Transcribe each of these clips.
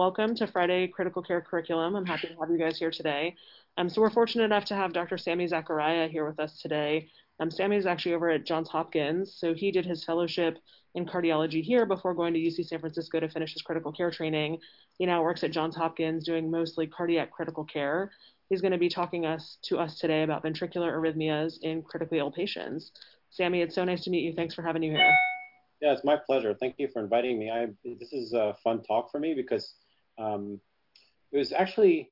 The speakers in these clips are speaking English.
welcome to Friday Critical Care Curriculum. I'm happy to have you guys here today. Um, so we're fortunate enough to have Dr. Sammy Zakaria here with us today. Um, Sammy is actually over at Johns Hopkins, so he did his fellowship in cardiology here before going to UC San Francisco to finish his critical care training. He now works at Johns Hopkins doing mostly cardiac critical care. He's going to be talking us to us today about ventricular arrhythmias in critically ill patients. Sammy, it's so nice to meet you. Thanks for having you here. Yeah, it's my pleasure. Thank you for inviting me. I this is a fun talk for me because um, it was actually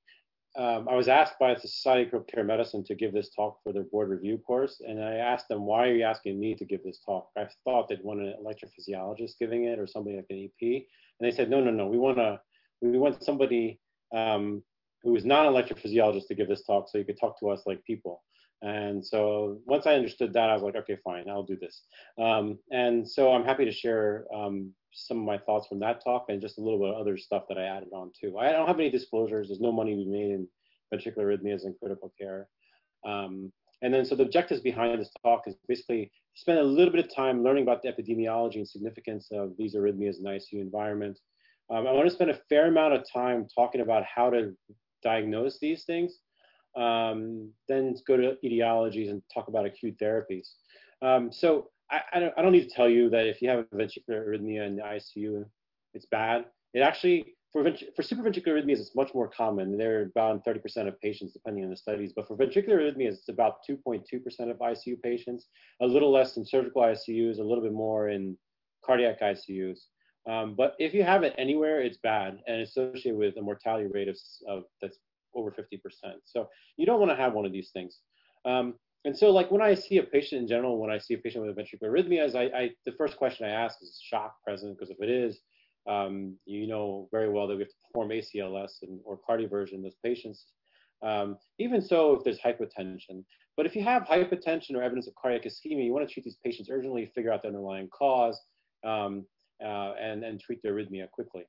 um, I was asked by the Society of Care Medicine to give this talk for their board review course, and I asked them, "Why are you asking me to give this talk?" I thought they'd want an electrophysiologist giving it or somebody like an EP, and they said, "No, no, no. We want to we want somebody um, who is not an electrophysiologist to give this talk, so you could talk to us like people." And so once I understood that, I was like, okay, fine, I'll do this. Um, and so I'm happy to share um, some of my thoughts from that talk and just a little bit of other stuff that I added on too. I don't have any disclosures. There's no money be made in ventricular arrhythmias and critical care. Um, and then so the objectives behind this talk is basically spend a little bit of time learning about the epidemiology and significance of these arrhythmias in the ICU environment. Um, I want to spend a fair amount of time talking about how to diagnose these things um, then go to etiologies and talk about acute therapies. Um, so I, I, don't, I, don't, need to tell you that if you have ventricular arrhythmia in the ICU, it's bad. It actually, for, for supraventricular arrhythmias, it's much more common. They're about 30% of patients, depending on the studies. But for ventricular arrhythmias, it's about 2.2% of ICU patients, a little less in surgical ICUs, a little bit more in cardiac ICUs. Um, but if you have it anywhere, it's bad and associated with a mortality rate of, of that's over 50%. So you don't want to have one of these things. Um, and so like when I see a patient in general, when I see a patient with ventricular arrhythmias, I, I the first question I ask is shock present? Because if it is, um, you know very well that we have to perform ACLS and, or cardioversion in those patients. Um, even so, if there's hypotension. But if you have hypotension or evidence of cardiac ischemia, you want to treat these patients urgently, figure out the underlying cause, um, uh, and, and treat the arrhythmia quickly.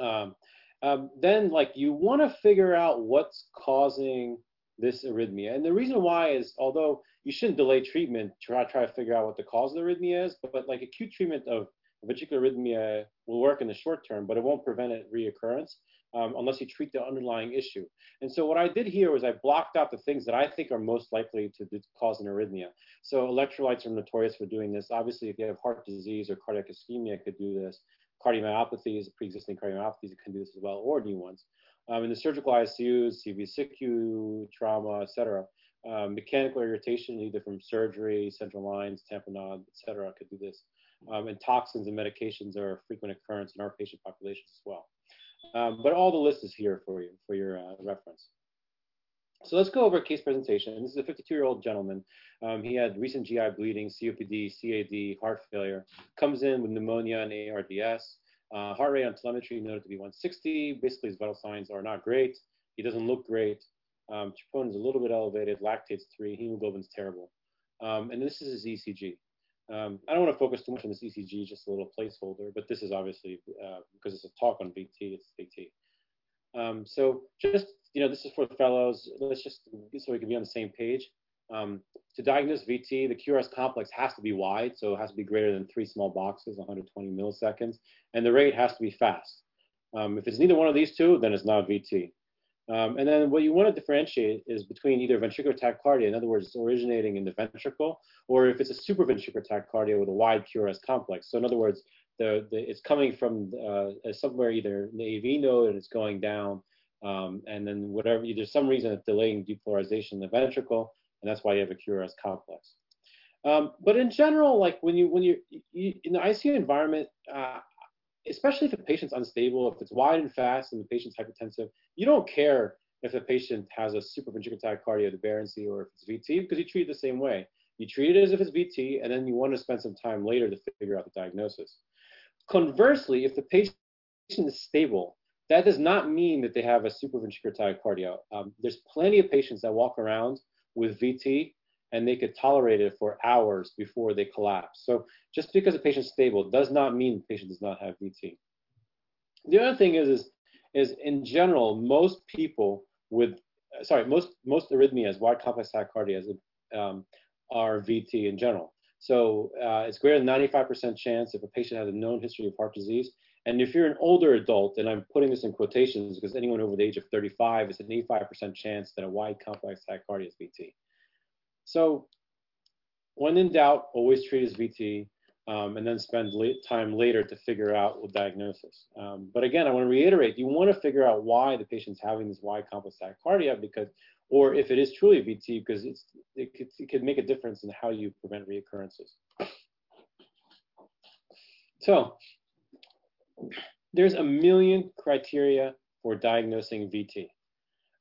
Um, um, then like you want to figure out what's causing this arrhythmia. And the reason why is although you shouldn't delay treatment, try try to figure out what the cause of the arrhythmia is, but, but like acute treatment of ventricular arrhythmia will work in the short term, but it won't prevent it reoccurrence um, unless you treat the underlying issue. And so what I did here was I blocked out the things that I think are most likely to cause an arrhythmia. So electrolytes are notorious for doing this. Obviously, if you have heart disease or cardiac ischemia, could do this cardiomyopathies, pre-existing cardiomyopathies can do this as well, or new ones. Um, in the surgical ICUs, CV-SICU, trauma, et cetera, um, mechanical irritation, either from surgery, central lines, tamponade, et cetera, could do this. Um, and toxins and medications are a frequent occurrence in our patient populations as well. Um, but all the list is here for you, for your uh, reference. So let's go over a case presentation. This is a 52-year-old gentleman. Um, he had recent GI bleeding, COPD, CAD, heart failure. Comes in with pneumonia and ARDS. Uh, heart rate on telemetry noted to be 160. Basically, his vital signs are not great. He doesn't look great. Um, is a little bit elevated. Lactate's three. Hemoglobin's terrible. Um, and this is his ECG. Um, I don't want to focus too much on this ECG, just a little placeholder, but this is obviously, uh, because it's a talk on VT, it's VT. Um, so just, you know, this is for the fellows. Let's just, so we can be on the same page. Um, to diagnose VT, the QRS complex has to be wide, so it has to be greater than three small boxes, 120 milliseconds, and the rate has to be fast. Um, if it's neither one of these two, then it's not VT. Um, and then what you want to differentiate is between either ventricular tachycardia, in other words, it's originating in the ventricle, or if it's a supraventricular tachycardia with a wide QRS complex. So in other words, the, the it's coming from uh, somewhere either in the AV node and it's going down, um, and then whatever there's some reason it's delaying depolarization in the ventricle, and that's why you have a QRS complex. Um, but in general, like when you when you, you in the ICU environment, uh, especially if the patient's unstable, if it's wide and fast and the patient's hypertensive, you don't care if the patient has a supraventricular tachycardia or if it's VT because you treat it the same way. You treat it as if it's VT, and then you want to spend some time later to figure out the diagnosis. Conversely, if the patient is stable, that does not mean that they have a supraventricular tachycardia. Um, there's plenty of patients that walk around with VT and they could tolerate it for hours before they collapse. So just because a patient's stable does not mean the patient does not have VT. The other thing is, is, is in general, most people with, sorry, most, most arrhythmias, wide complex tachycardias, um, are VT in general. So uh, it's greater than 95% chance if a patient has a known history of heart disease. And if you're an older adult, and I'm putting this in quotations because anyone over the age of 35 is an 85% chance that a wide complex tachycardia is VT. So when in doubt, always treat as VT um, and then spend late time later to figure out the diagnosis. Um, but again, I want to reiterate, you want to figure out why the patient's having this wide complex tachycardia because, or if it is truly VT, because it's, it, could, it could make a difference in how you prevent reoccurrences. So there's a million criteria for diagnosing VT.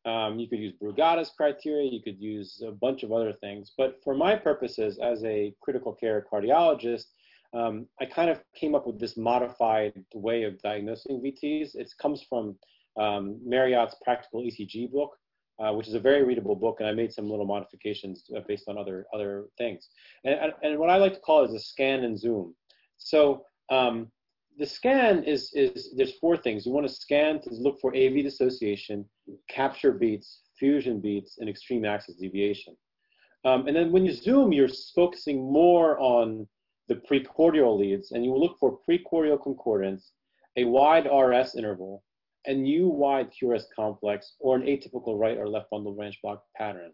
Um, you could use Brugada's criteria, you could use a bunch of other things, but for my purposes as a critical care cardiologist, um, I kind of came up with this modified way of diagnosing VTs. It comes from um, Marriott's Practical ECG book, uh, which is a very readable book, and I made some little modifications uh, based on other other things. And, and what I like to call is a scan and zoom. So um, the scan is, is there's four things. You want to scan to look for AV dissociation, capture beats, fusion beats, and extreme axis deviation. Um, and then when you zoom, you're focusing more on the precordial leads, and you will look for precordial concordance, a wide RS interval, a new wide QRS complex, or an atypical right or left bundle branch block pattern.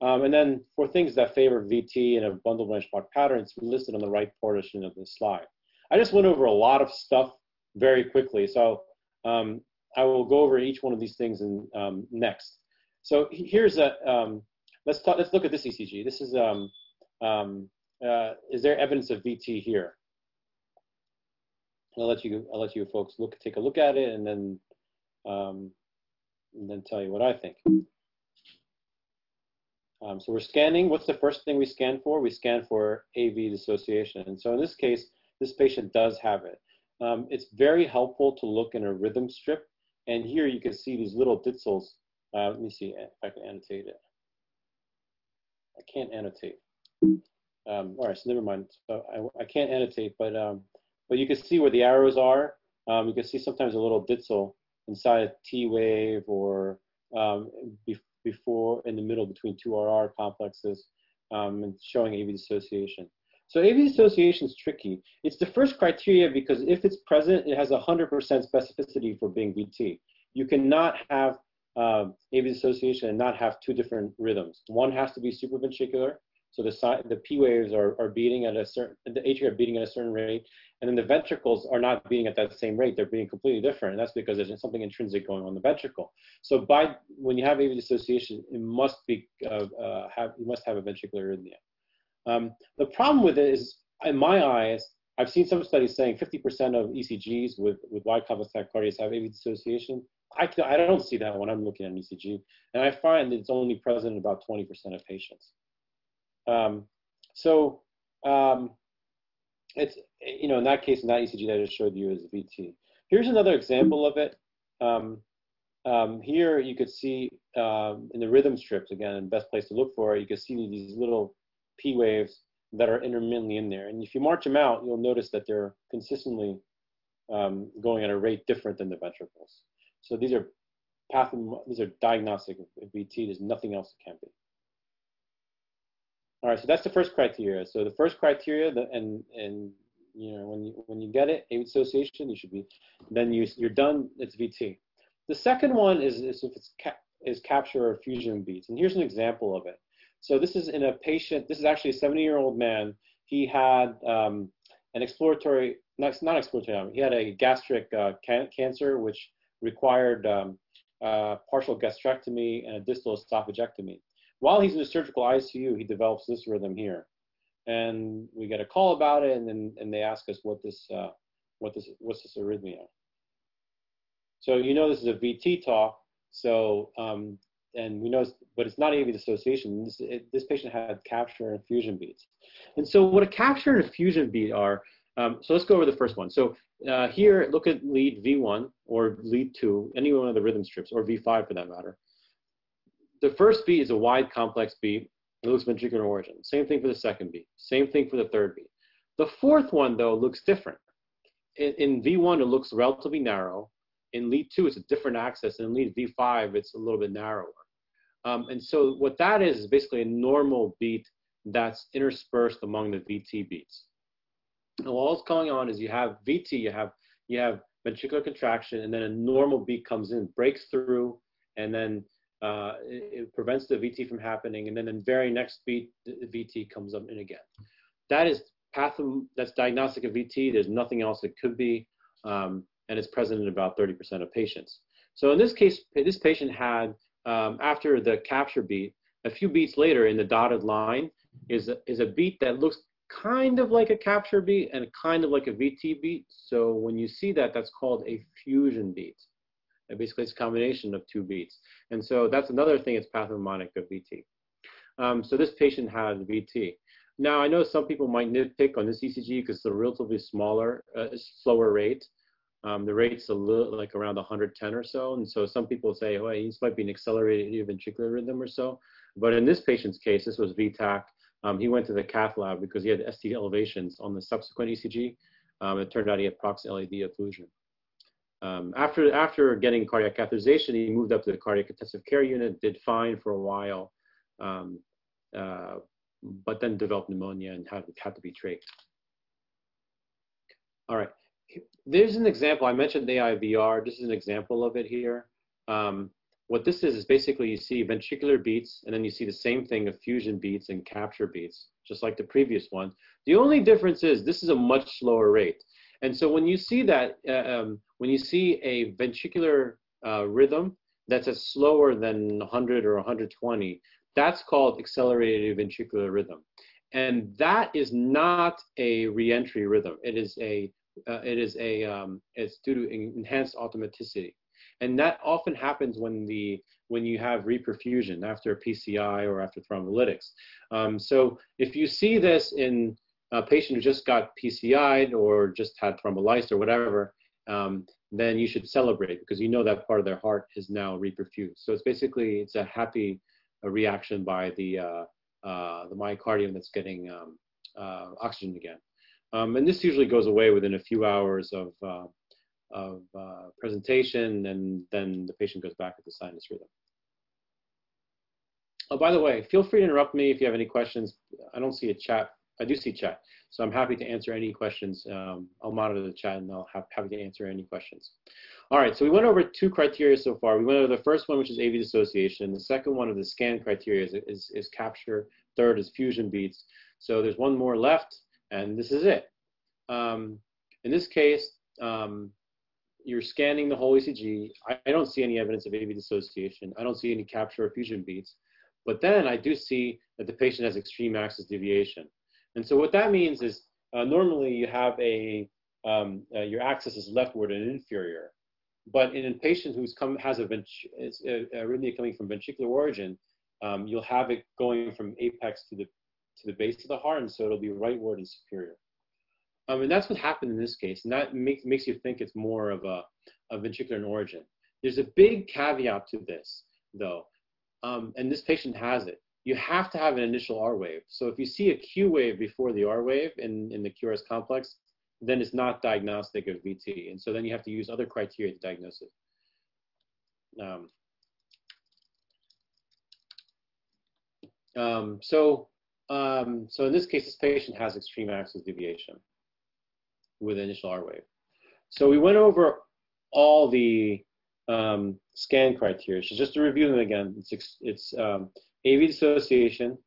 Um, and then for things that favor VT and a bundle branch block pattern, it's listed on the right portion of this slide. I just went over a lot of stuff very quickly, so um, I will go over each one of these things in, um, next. So here's a, um, let's, talk, let's look at this ECG. This is, um, um, uh, is there evidence of VT here? I'll let you, I'll let you folks look, take a look at it and then, and then tell you what I think. Um, so we're scanning. What's the first thing we scan for? We scan for AV dissociation. And so in this case, this patient does have it. Um, it's very helpful to look in a rhythm strip. And here you can see these little ditzels. Uh, let me see if I can annotate it. I can't annotate. Um, all right, so never mind. So I, I can't annotate, but um, but you can see where the arrows are. Um, you can see sometimes a little ditzel inside a T wave or um, be before in the middle between two RR complexes um, and showing AV dissociation. So AV dissociation is tricky. It's the first criteria because if it's present, it has 100% specificity for being VT. You cannot have uh, AV dissociation and not have two different rhythms. One has to be supraventricular, so the, the P waves are, are beating at a certain, the atria are beating at a certain rate, and then the ventricles are not beating at that same rate. They're beating completely different, and that's because there's something intrinsic going on in the ventricle. So by when you have AV dissociation, it must be uh, uh, have you must have a ventricular arrhythmia. Um, the problem with it is, in my eyes, I've seen some studies saying 50% of ECGs with, with wide complex tachycardias have AV dissociation. I, I don't see that when I'm looking at an ECG. And I find that it's only present in about 20% of patients. Um, so um, it's, you know, in that case, in that ECG that I just showed you is VT. Here's another example of it. Um, um, here you could see um, in the rhythm strips, again, best place to look for it, you could see these little P waves that are intermittently in there. And if you march them out, you'll notice that they're consistently um, going at a rate different than the ventricles. So these are path, these are diagnostic of VT. There's nothing else it can be. All right, so that's the first criteria. So the first criteria, that, and and you know when you when you get it, AV dissociation, you should be, then you you're done. It's VT. The second one is, is if it's ca- is capture or fusion beats, and here's an example of it. So this is in a patient. This is actually a 70 year old man. He had um, an exploratory, not, not exploratory. He had a gastric uh, can- cancer, which required um, uh, partial gastrectomy and a distal esophagectomy. While he's in the surgical ICU, he develops this rhythm here, and we get a call about it, and then and they ask us what this uh, what this what's this arrhythmia. So you know this is a VT talk. So um, and we know, but it's not AV dissociation. This, it, this patient had capture and fusion beats. And so what a capture and a fusion beat are, um, so let's go over the first one. So uh, here, look at lead V1 or lead 2, any one of the rhythm strips, or V5 for that matter. The first beat is a wide complex beat. It looks ventricular origin. Same thing for the second beat. Same thing for the third beat. The fourth one, though, looks different. In, in V1, it looks relatively narrow. In lead 2, it's a different axis. In lead V5, it's a little bit narrower. Um, and so what that is is basically a normal beat that's interspersed among the VT beats. And what's going on is you have VT, you have you have ventricular contraction, and then a normal beat comes in, breaks through, and then uh, it, it, prevents the VT from happening, and then the very next beat, the, VT comes up in again. That is patho- that's diagnostic of VT. There's nothing else it could be, um, and it's present in about 30% of patients. So in this case, this patient had, um, after the capture beat, a few beats later in the dotted line is a, is a beat that looks kind of like a capture beat and kind of like a VT beat. So when you see that, that's called a fusion beat. And basically, it's a combination of two beats. And so that's another thing it's pathognomonic of VT. Um, so this patient had VT. Now, I know some people might nitpick on this ECG because it's a relatively smaller, uh, slower rate. Um, the rate's a little like around 110 or so. And so some people say, oh, this might be an accelerated ventricular rhythm or so. But in this patient's case, this was V-tach. Um, he went to the cath lab because he had ST elevations on the subsequent ECG. Um, it turned out he had prox LAD occlusion. Um, after, after getting cardiac catheterization, he moved up to the cardiac intensive care unit, did fine for a while, um, uh, but then developed pneumonia and had, had to be trached. All right, there's an example. I mentioned AIVR. This is an example of it here. Um, what this is is basically you see ventricular beats, and then you see the same thing of fusion beats and capture beats, just like the previous one. The only difference is this is a much slower rate. And so when you see that, uh, um, when you see a ventricular uh, rhythm that's a slower than 100 or 120, that's called accelerated ventricular rhythm. And that is not a reentry rhythm. It is a, uh, it is a, um, it's due to enhanced automaticity. And that often happens when the when you have reperfusion after a PCI or after thrombolytics. Um, so if you see this in a patient who just got PCI'd or just had thrombolysis or whatever, um, then you should celebrate because you know that part of their heart is now reperfused. So it's basically it's a happy reaction by the uh, uh, the myocardium that's getting um, uh, oxygen again. Um, and this usually goes away within a few hours of uh, of uh, presentation, and then the patient goes back with the sinus rhythm. Oh, by the way, feel free to interrupt me if you have any questions. I don't see a chat. I do see chat, so I'm happy to answer any questions. Um, I'll monitor the chat, and I'll have happy to answer any questions. All right, so we went over two criteria so far. We went over the first one, which is AV dissociation. The second one of the scan criteria is, is, is capture. Third is fusion beats. So there's one more left, and this is it. Um, in this case, um, you're scanning the whole ECG. I, I, don't see any evidence of AV dissociation. I don't see any capture or fusion beats. But then I do see that the patient has extreme axis deviation. And so what that means is uh, normally you have a, um, uh, your axis is leftward and inferior. But in a patient who's come, has a, a arrhythmia coming from ventricular origin, um, you'll have it going from apex to the, to the base of the heart, and so it'll be rightward and superior. Um, and that's what happened in this case. And that makes, makes you think it's more of a, a ventricular in origin. There's a big caveat to this, though, um, and this patient has it. You have to have an initial R wave. So if you see a Q wave before the R wave in, in the QRS complex, then it's not diagnostic of VT. And so then you have to use other criteria to diagnose it. Um, um, so, um, so in this case, this patient has extreme axis deviation with initial R wave. So we went over all the um, scan criteria. So just to review them again, it's, it's um, AV dissociation,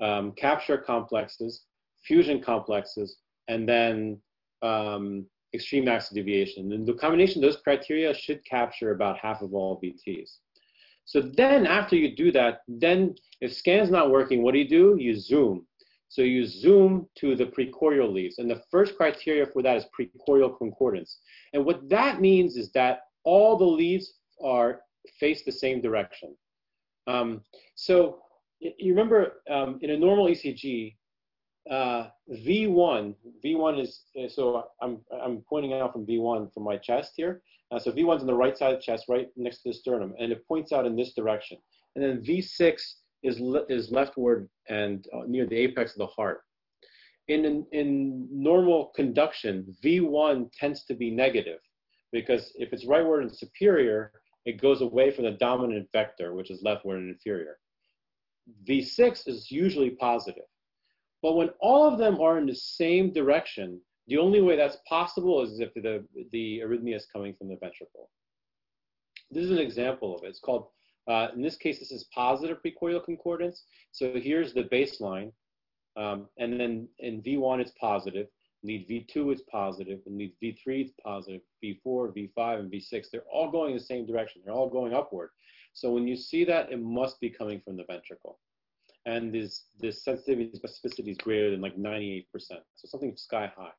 um, capture complexes, fusion complexes, and then um, extreme axis deviation. And the combination of those criteria should capture about half of all VTs. So then after you do that, then if scan's not working, what do you do? You zoom. So you zoom to the precordial leads. And the first criteria for that is precordial concordance. And what that means is that all the leads are face the same direction. Um, so you remember um, in a normal ECG, uh, V1, V1 is, so I'm, I'm pointing out from V1 from my chest here. Uh, so V1's on the right side of the chest, right next to the sternum, and it points out in this direction. And then V6 is, le is leftward and uh, near the apex of the heart. In, in normal conduction, V1 tends to be negative because if it's rightward and superior, it goes away from the dominant vector, which is leftward and inferior. V6 is usually positive. But when all of them are in the same direction, The only way that's possible is if the, the arrhythmia is coming from the ventricle. This is an example of it. It's called, uh, in this case, this is positive precordial concordance. So here's the baseline. Um, and then in V1, it's positive. Lead V2 is positive, and lead V3 is positive, V4, V5, and V6. They're all going in the same direction. They're all going upward. So when you see that, it must be coming from the ventricle. And this, this sensitivity specificity is greater than like 98%. So something sky high.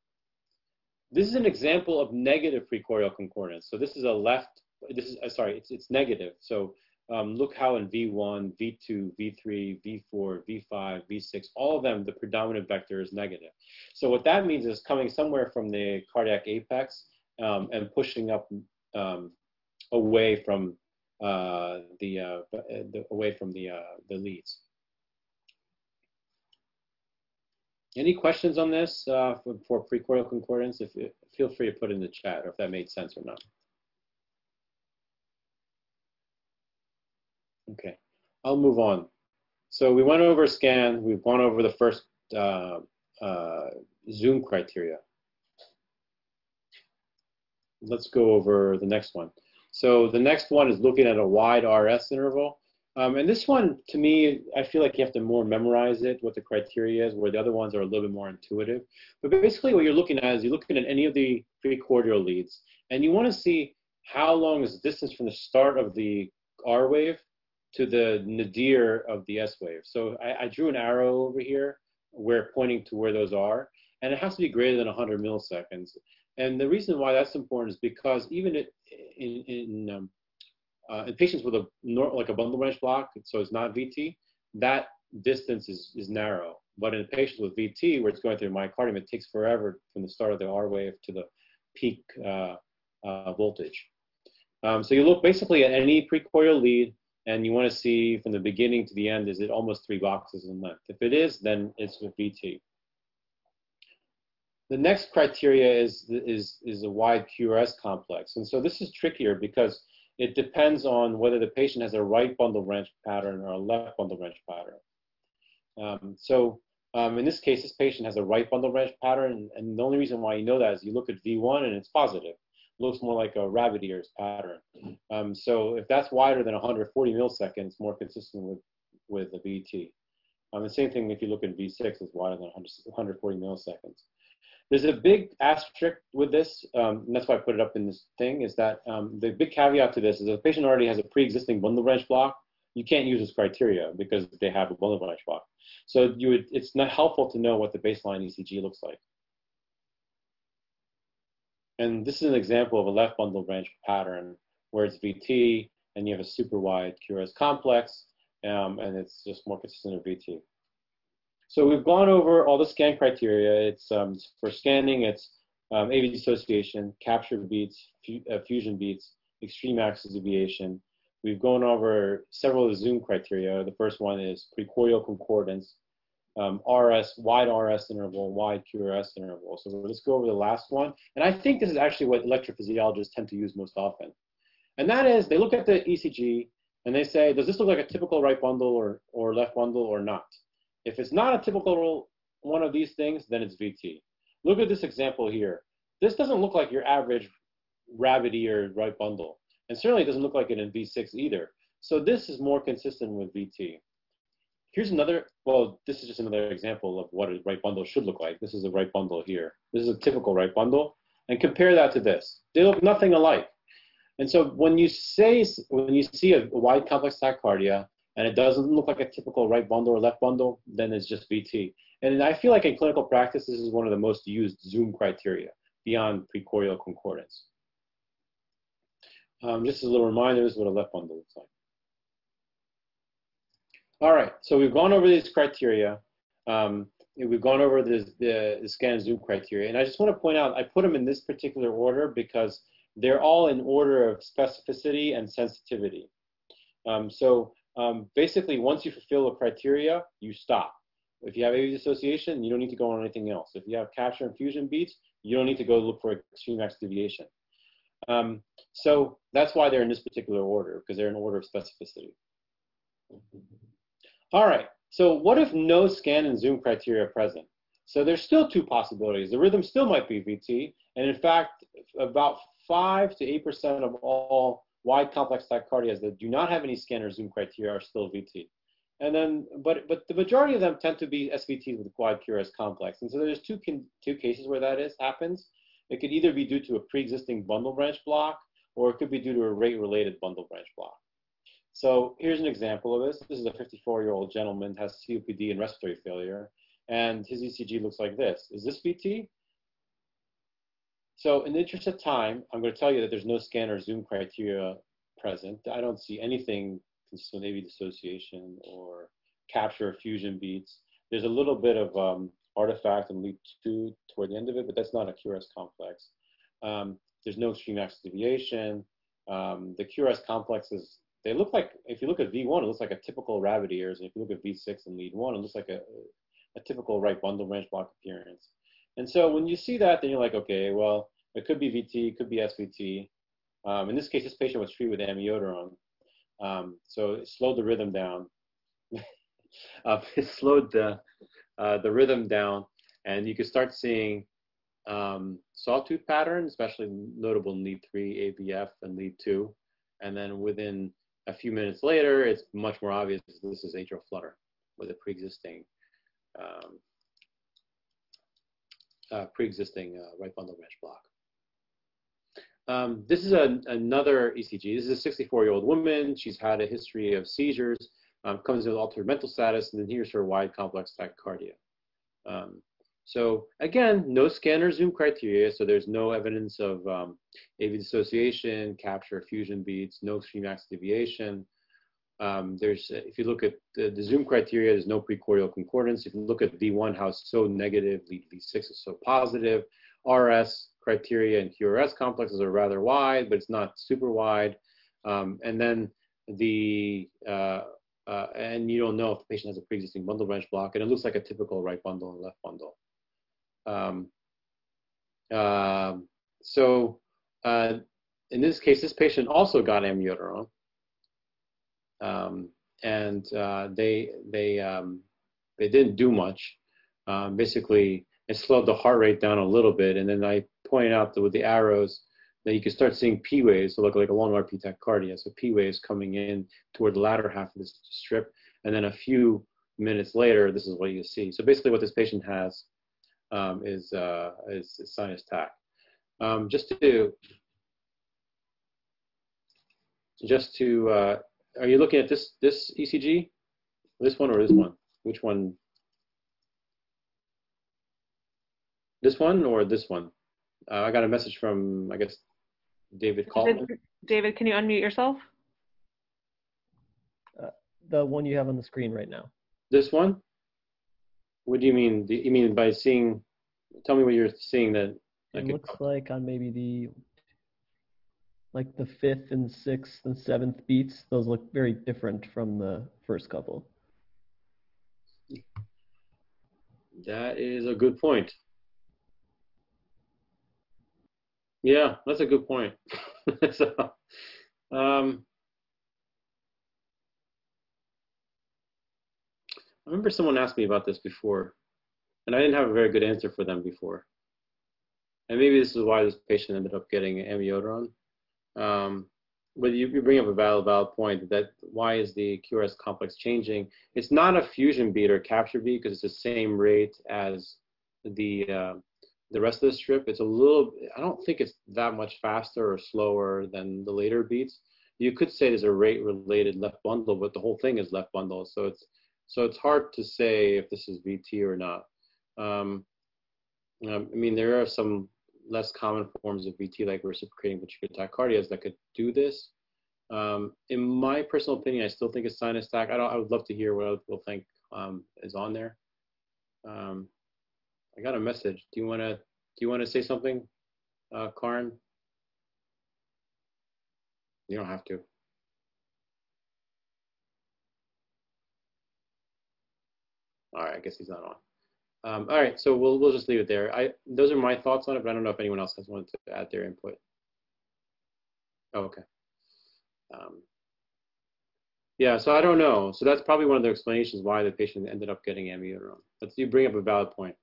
This is an example of negative precordial concordance. So this is a left, this is, uh, sorry, it's, it's negative. So um, look how in V1, V2, V3, V4, V5, V6, all of them, the predominant vector is negative. So what that means is coming somewhere from the cardiac apex um, and pushing up um, away from uh, the, uh, the, away from the, uh, the leads. Any questions on this uh, for, for precordial concordance? If, feel free to put in the chat or if that made sense or not. Okay, I'll move on. So we went over scan. We've gone over the first uh, uh, Zoom criteria. Let's go over the next one. So the next one is looking at a wide RS interval. Um, and this one, to me, I feel like you have to more memorize it, what the criteria is, where the other ones are a little bit more intuitive. But basically what you're looking at is you're looking at any of the precordial leads, and you want to see how long is the distance from the start of the R wave to the nadir of the S wave. So I, I drew an arrow over here where pointing to where those are, and it has to be greater than 100 milliseconds. And the reason why that's important is because even in, in, um, uh, in patients with a like a bundle branch block, so it's not VT, that distance is, is narrow. But in patients with VT, where it's going through myocardium, it takes forever from the start of the R wave to the peak uh, uh, voltage. Um, so you look basically at any precordial lead and you want to see from the beginning to the end, is it almost three boxes in length? If it is, then it's with VT. The next criteria is, is, is a wide QRS complex. And so this is trickier because it depends on whether the patient has a right bundle branch pattern or a left bundle branch pattern. Um, so um, in this case, this patient has a right bundle branch pattern, and the only reason why you know that is you look at V1 and it's positive looks more like a rabbit ears pattern. Um, so if that's wider than 140 milliseconds, more consistent with, with the VT. Um, the same thing if you look at V6, is wider than 140 milliseconds. There's a big asterisk with this, um, and that's why I put it up in this thing, is that um, the big caveat to this is if a patient already has a pre-existing bundle branch block, you can't use this criteria because they have a bundle branch block. So you would, it's not helpful to know what the baseline ECG looks like. And this is an example of a left bundle branch pattern where it's VT and you have a super wide QRS complex, um, and it's just more consistent with VT. So we've gone over all the scan criteria. It's um, for scanning, it's um, AV dissociation, capture beats, uh, fusion beats, extreme axis deviation. We've gone over several of the Zoom criteria. The first one is precordial concordance, um, RS, wide RS interval, wide QRS interval. So let's go over the last one. And I think this is actually what electrophysiologists tend to use most often. And that is they look at the ECG and they say, does this look like a typical right bundle or, or left bundle or not? If it's not a typical one of these things, then it's VT. Look at this example here. This doesn't look like your average rabbit ear right bundle. And certainly doesn't look like it in V6 either. So this is more consistent with VT. Here's another, well, this is just another example of what a right bundle should look like. This is a right bundle here. This is a typical right bundle. And compare that to this. They look nothing alike. And so when you say, when you see a wide complex tachycardia and it doesn't look like a typical right bundle or left bundle, then it's just VT. And I feel like in clinical practice, this is one of the most used Zoom criteria beyond precordial concordance. Um, just as a little reminder, this is what a left bundle looks like. All right, so we've gone over these criteria. Um, we've gone over this, the, the scan zoom criteria. And I just want to point out, I put them in this particular order because they're all in order of specificity and sensitivity. Um, so um, basically, once you fulfill the criteria, you stop. If you have AV dissociation, you don't need to go on anything else. If you have capture and fusion beats, you don't need to go look for extreme axis deviation. Um, so that's why they're in this particular order, because they're in order of specificity. All right, so what if no scan and zoom criteria are present? So there's still two possibilities. The rhythm still might be VT, and in fact, about five to eight percent of all wide complex tachycardias that do not have any scanner zoom criteria are still VT. And then, but but the majority of them tend to be SVTs with wide QRS complex. And so there's two can, two cases where that is happens. It could either be due to a pre-existing bundle branch block, or it could be due to a rate-related bundle branch block. So here's an example of this. This is a 54-year-old gentleman has COPD and respiratory failure, and his ECG looks like this. Is this VT? So in the interest of time, I'm going to tell you that there's no scanner zoom criteria present. I don't see anything consistent with dissociation or capture fusion beats. There's a little bit of um, artifact in lead two toward the end of it, but that's not a QRS complex. Um, there's no extreme axis deviation. Um, the QRS complexes, they look like, if you look at V1, it looks like a typical rabbit ears. And if you look at V6 and lead one, it looks like a, a typical right bundle branch block appearance. And so when you see that, then you're like, okay, well, it could be VT, it could be SVT. Um, in this case, this patient was treated with amiodarone. Um, so it slowed the rhythm down. uh, it slowed the, uh, the rhythm down, and you could start seeing um, sawtooth patterns, especially notable in lead 3, AVF, and lead 2. And then within a few minutes later, it's much more obvious this is atrial flutter with a pre-existing um, uh, pre-existing uh, right bundle branch block. Um, this is a, another ECG. This is a 64-year-old woman. She's had a history of seizures, um, comes with altered mental status, and then here's her wide complex tachycardia. Um, so again, no scanner zoom criteria, so there's no evidence of um, AV dissociation, capture, fusion beats, no extreme axis deviation. Um, there's, if you look at the, the, zoom criteria, there's no precordial concordance. If you look at V1, how it's so negative, V6 is so positive. RS criteria and QRS complexes are rather wide, but it's not super wide. Um, and then the, uh, uh, and you don't know if the patient has a pre-existing bundle branch block, and it looks like a typical right bundle and left bundle. Um, uh, so uh, in this case, this patient also got amiodarone, um, and uh, they they um, they didn't do much. Um, basically, it slowed the heart rate down a little bit, and then I pointed out that with the arrows that you can start seeing P waves, so look like a long RP tachycardia, so P waves coming in toward the latter half of this strip, and then a few minutes later, this is what you see. So basically, what this patient has um, is, uh, is, is sinus tach. Um, just to just to uh, are you looking at this this ECG, this one or this one? Which one? This one or this one? Uh, I got a message from I guess David David, David, can you unmute yourself? Uh, the one you have on the screen right now. This one? What do you mean? Do you mean by seeing? Tell me what you're seeing that. It looks like on maybe the like the fifth and sixth and seventh beats. Those look very different from the first couple. That is a good point. Yeah, that's a good point. so, um, I remember someone asked me about this before, and I didn't have a very good answer for them before. And maybe this is why this patient ended up getting amiodarone. Um, but you, you, bring up a valid, valid point that why is the QRS complex changing? It's not a fusion beat or capture beat because it's the same rate as the uh, the rest of the strip. It's a little. I don't think it's that much faster or slower than the later beats. You could say there's a rate related left bundle, but the whole thing is left bundle. So it's so it's hard to say if this is VT or not. Um, um, I mean, there are some less common forms of VT, like reciprocating ventricular tachycardias, that could do this. Um, in my personal opinion, I still think it's sinus tach. I, I would love to hear what other people think um, is on there. Um, I got a message. Do you want to do you want to say something, uh, Karin? You don't have to. All right, I guess he's not on. Um, all right, so we'll we'll just leave it there. I those are my thoughts on it, but I don't know if anyone else has wanted to add their input. Oh, okay. Um, yeah, so I don't know. So that's probably one of the explanations why the patient ended up getting amiodarone. But you bring up a valid point.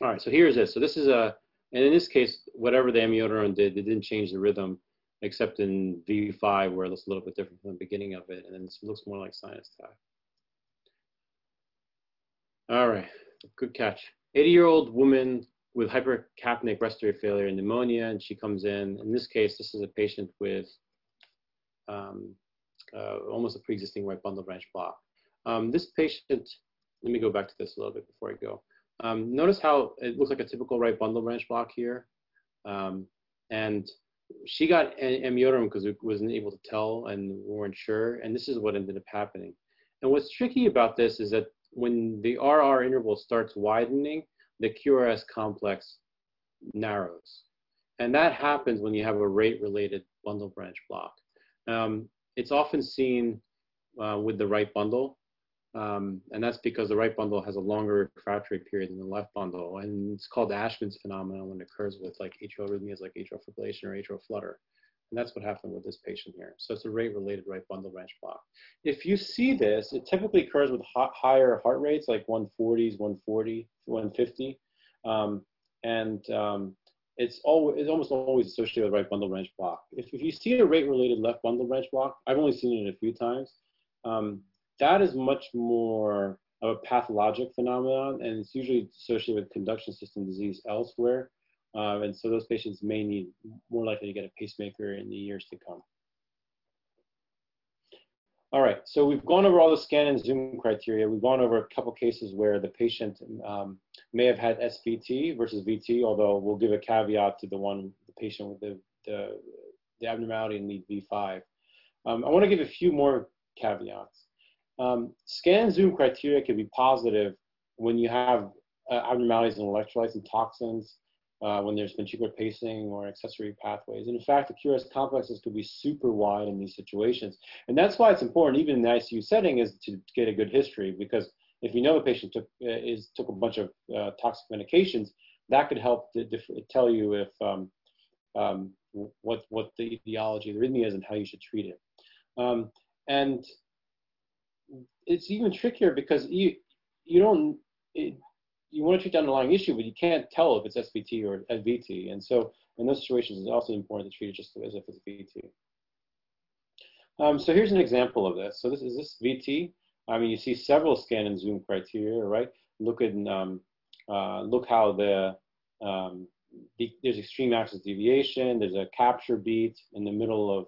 All right, so here's this. So this is a, and in this case, whatever the amiodarone did, it didn't change the rhythm, except in V5 where it looks a little bit different from the beginning of it, and then it looks more like sinus tach. All right, good catch. 80-year-old woman with hypercapnic respiratory failure and pneumonia, and she comes in. In this case, this is a patient with um, uh, almost a pre-existing right bundle branch block. Um, this patient, let me go back to this a little bit before I go. Um, notice how it looks like a typical right bundle branch block here. Um, and she got amiodarone because we wasn't able to tell and weren't sure. And this is what ended up happening. And what's tricky about this is that when the RR interval starts widening, the QRS complex narrows. And that happens when you have a rate-related bundle branch block. Um, it's often seen uh, with the right bundle, um, and that's because the right bundle has a longer refractory period than the left bundle. And it's called Ashman's phenomenon when it occurs with like atrial arrhythmias like atrial fibrillation or atrial flutter. And that's what happened with this patient here. So it's a rate-related right bundle branch block. If you see this, it typically occurs with higher heart rates, like 140s, 140, 150. Um, and um, it's, always, it's almost always associated with right bundle branch block. If, if you see a rate-related left bundle branch block, I've only seen it a few times, um, that is much more of a pathologic phenomenon, and it's usually associated with conduction system disease elsewhere. Um, and so those patients may need more likely to get a pacemaker in the years to come. All right, so we've gone over all the scan and zoom criteria. We've gone over a couple cases where the patient um, may have had SVT versus VT, although we'll give a caveat to the one, the patient with the, the, the abnormality in lead V5. Um, I want to give a few more caveats. Um, scan zoom criteria can be positive when you have uh, abnormalities in electrolytes and toxins, when there's ventricular pacing or accessory pathways. And in fact, the QRS complexes could be super wide in these situations. And that's why it's important, even in the ICU setting, is to get a good history because if you know a patient took, uh, is, took a bunch of uh, toxic medications, that could help to, to tell you if um, um, what, what the etiology of the arrhythmia is and how you should treat it. Um, and it's even trickier because you you don't it, you want to treat the underlying issue, but you can't tell if it's SVT or VT. And so in those situations, it's also important to treat it just as if it's VT. Um, so here's an example of this. So this is this VT. I mean, you see several scan and zoom criteria, right? Look at um, uh, look how the, um, the, there's extreme axis deviation. There's a capture beat in the middle of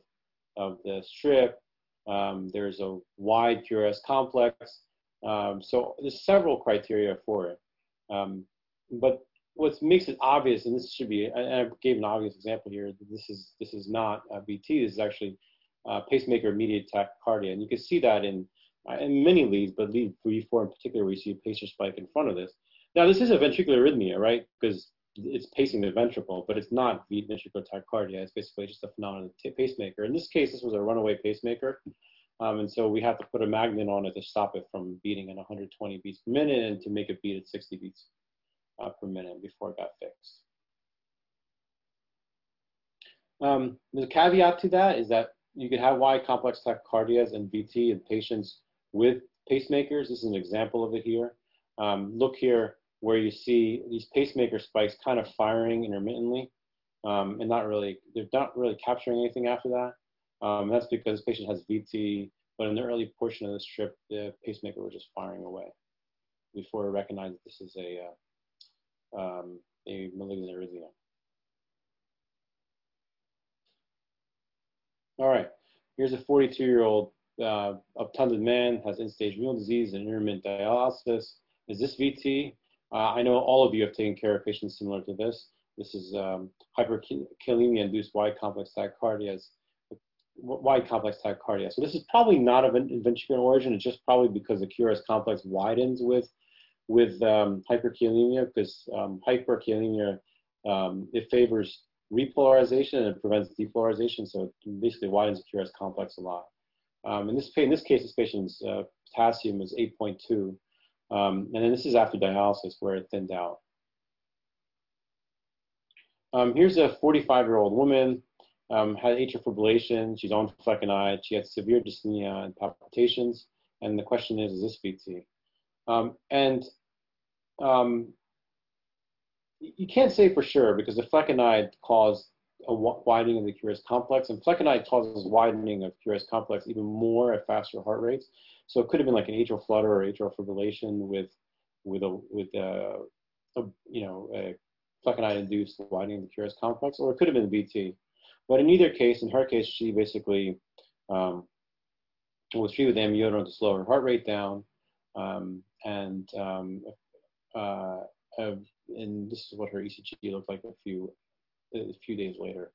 of the strip. Um, there's a wide QRS complex. Um, so there's several criteria for it. Um, but what makes it obvious, and this should be, I gave an obvious example here, this is, this is not VT, this is actually uh, pacemaker mediated tachycardia. And you can see that in, uh, in many leads, but lead 3-4 in particular, where you see a pacer spike in front of this. Now, this is a ventricular arrhythmia, right? Because it's pacing the ventricle, but it's not ventricular tachycardia. It's basically just a phenomenon of pacemaker. In this case, this was a runaway pacemaker. Um, and so we have to put a magnet on it to stop it from beating at 120 beats per minute and to make it beat at 60 beats uh, per minute before it got fixed. Um, the caveat to that is that you could have wide complex tachycardias and VT in patients with pacemakers. This is an example of it here. Um, look here where you see these pacemaker spikes kind of firing intermittently um, and not really, they're not really capturing anything after that. Um, that's because the patient has VT, but in the early portion of the strip, the pacemaker was just firing away before it recognized that this is a, uh, um, a malignant arrhythmia. All right, here's a 42-year-old uh, obtunded man, has end-stage renal disease and intermittent dialysis. Is this VT? Uh, I know all of you have taken care of patients similar to this. This is um, hyperkalemia-induced wide complex tachycardia wide complex tachycardia. So this is probably not of an ventricular origin. It's just probably because the QRS complex widens with with um, hyperkalemia because um, hyperkalemia um, it favors repolarization and it prevents depolarization. So it basically widens the QRS complex a lot. Um, in this in this case, this patient's uh, potassium is 8.2, um, and then this is after dialysis where it thinned out. Um, here's a 45-year-old woman um, had atrial fibrillation. She's on flecainide. She had severe dyspnea and palpitations. And the question is, is this VT? Um, and um, you can't say for sure because the flecainide caused a widening of the QRS complex, and flecainide causes widening of QRS complex even more at faster heart rates. So it could have been like an atrial flutter or atrial fibrillation with with a with a, a you know a flecainide-induced widening of the QRS complex, or it could have been VT. But in either case, in her case, she basically um, was treated with amiodarone to slow her heart rate down, um, and um, uh, and this is what her ECG looked like a few a few days later.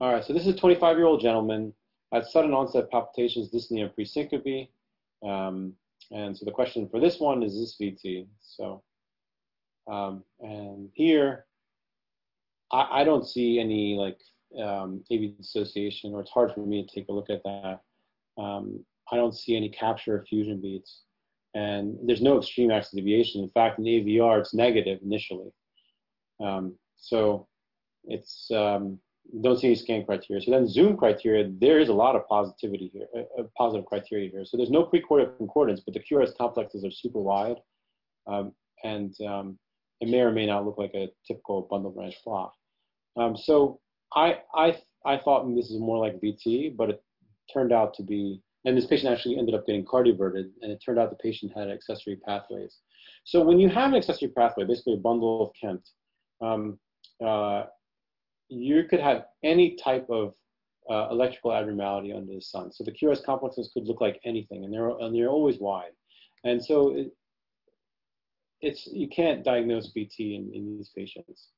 All right, so this is a 25-year-old gentleman had sudden onset palpitations, dyspnea, and presyncope. Um, and so the question for this one is this VT? So, um, and here, I, I, don't see any like um, AV dissociation, or it's hard for me to take a look at that. Um, I don't see any capture or fusion beats. And there's no extreme axis deviation. In fact, in AVR, it's negative initially. Um, so it's um, don't see any scan criteria. So then zoom criteria, there is a lot of positivity here, uh, uh positive criteria here. So there's no precordial concordance, but the QRS complexes are super wide, um, and um, it may or may not look like a typical bundle branch block. Um, so I I I thought this is more like VT, but it turned out to be, and this patient actually ended up getting cardioverted, and it turned out the patient had accessory pathways. So when you have an accessory pathway, basically a bundle of Kent, um, uh, you could have any type of uh, electrical abnormality under the sun. So the QRS complexes could look like anything, and they're and they're always wide. And so it, it's you can't diagnose VT in, in these patients.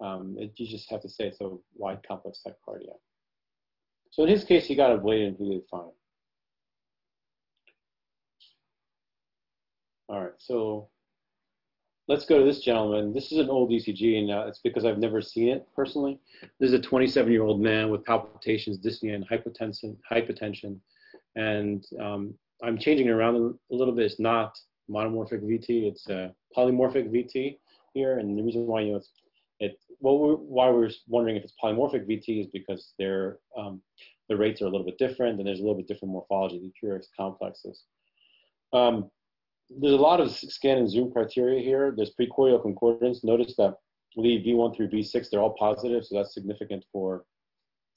Um, it, you just have to say it's a wide complex tachycardia. So in his case, he got ablated and he did fine. All right, so let's go to this gentleman. This is an old ECG, and uh, it's because I've never seen it personally. This is a 27-year-old man with palpitations, dyspnea, and hypotension. hypotension. And um, I'm changing it around a little bit. It's not monomorphic VT. It's a polymorphic VT here. And the reason why you know it's it well we're, why we're wondering if it's polymorphic VT is because they're um, the rates are a little bit different, and there's a little bit different morphology the QRS complexes. Um, there's a lot of scan and zoom criteria here. There's precordial concordance. Notice that lead V1 through V6, they're all positive, so that's significant for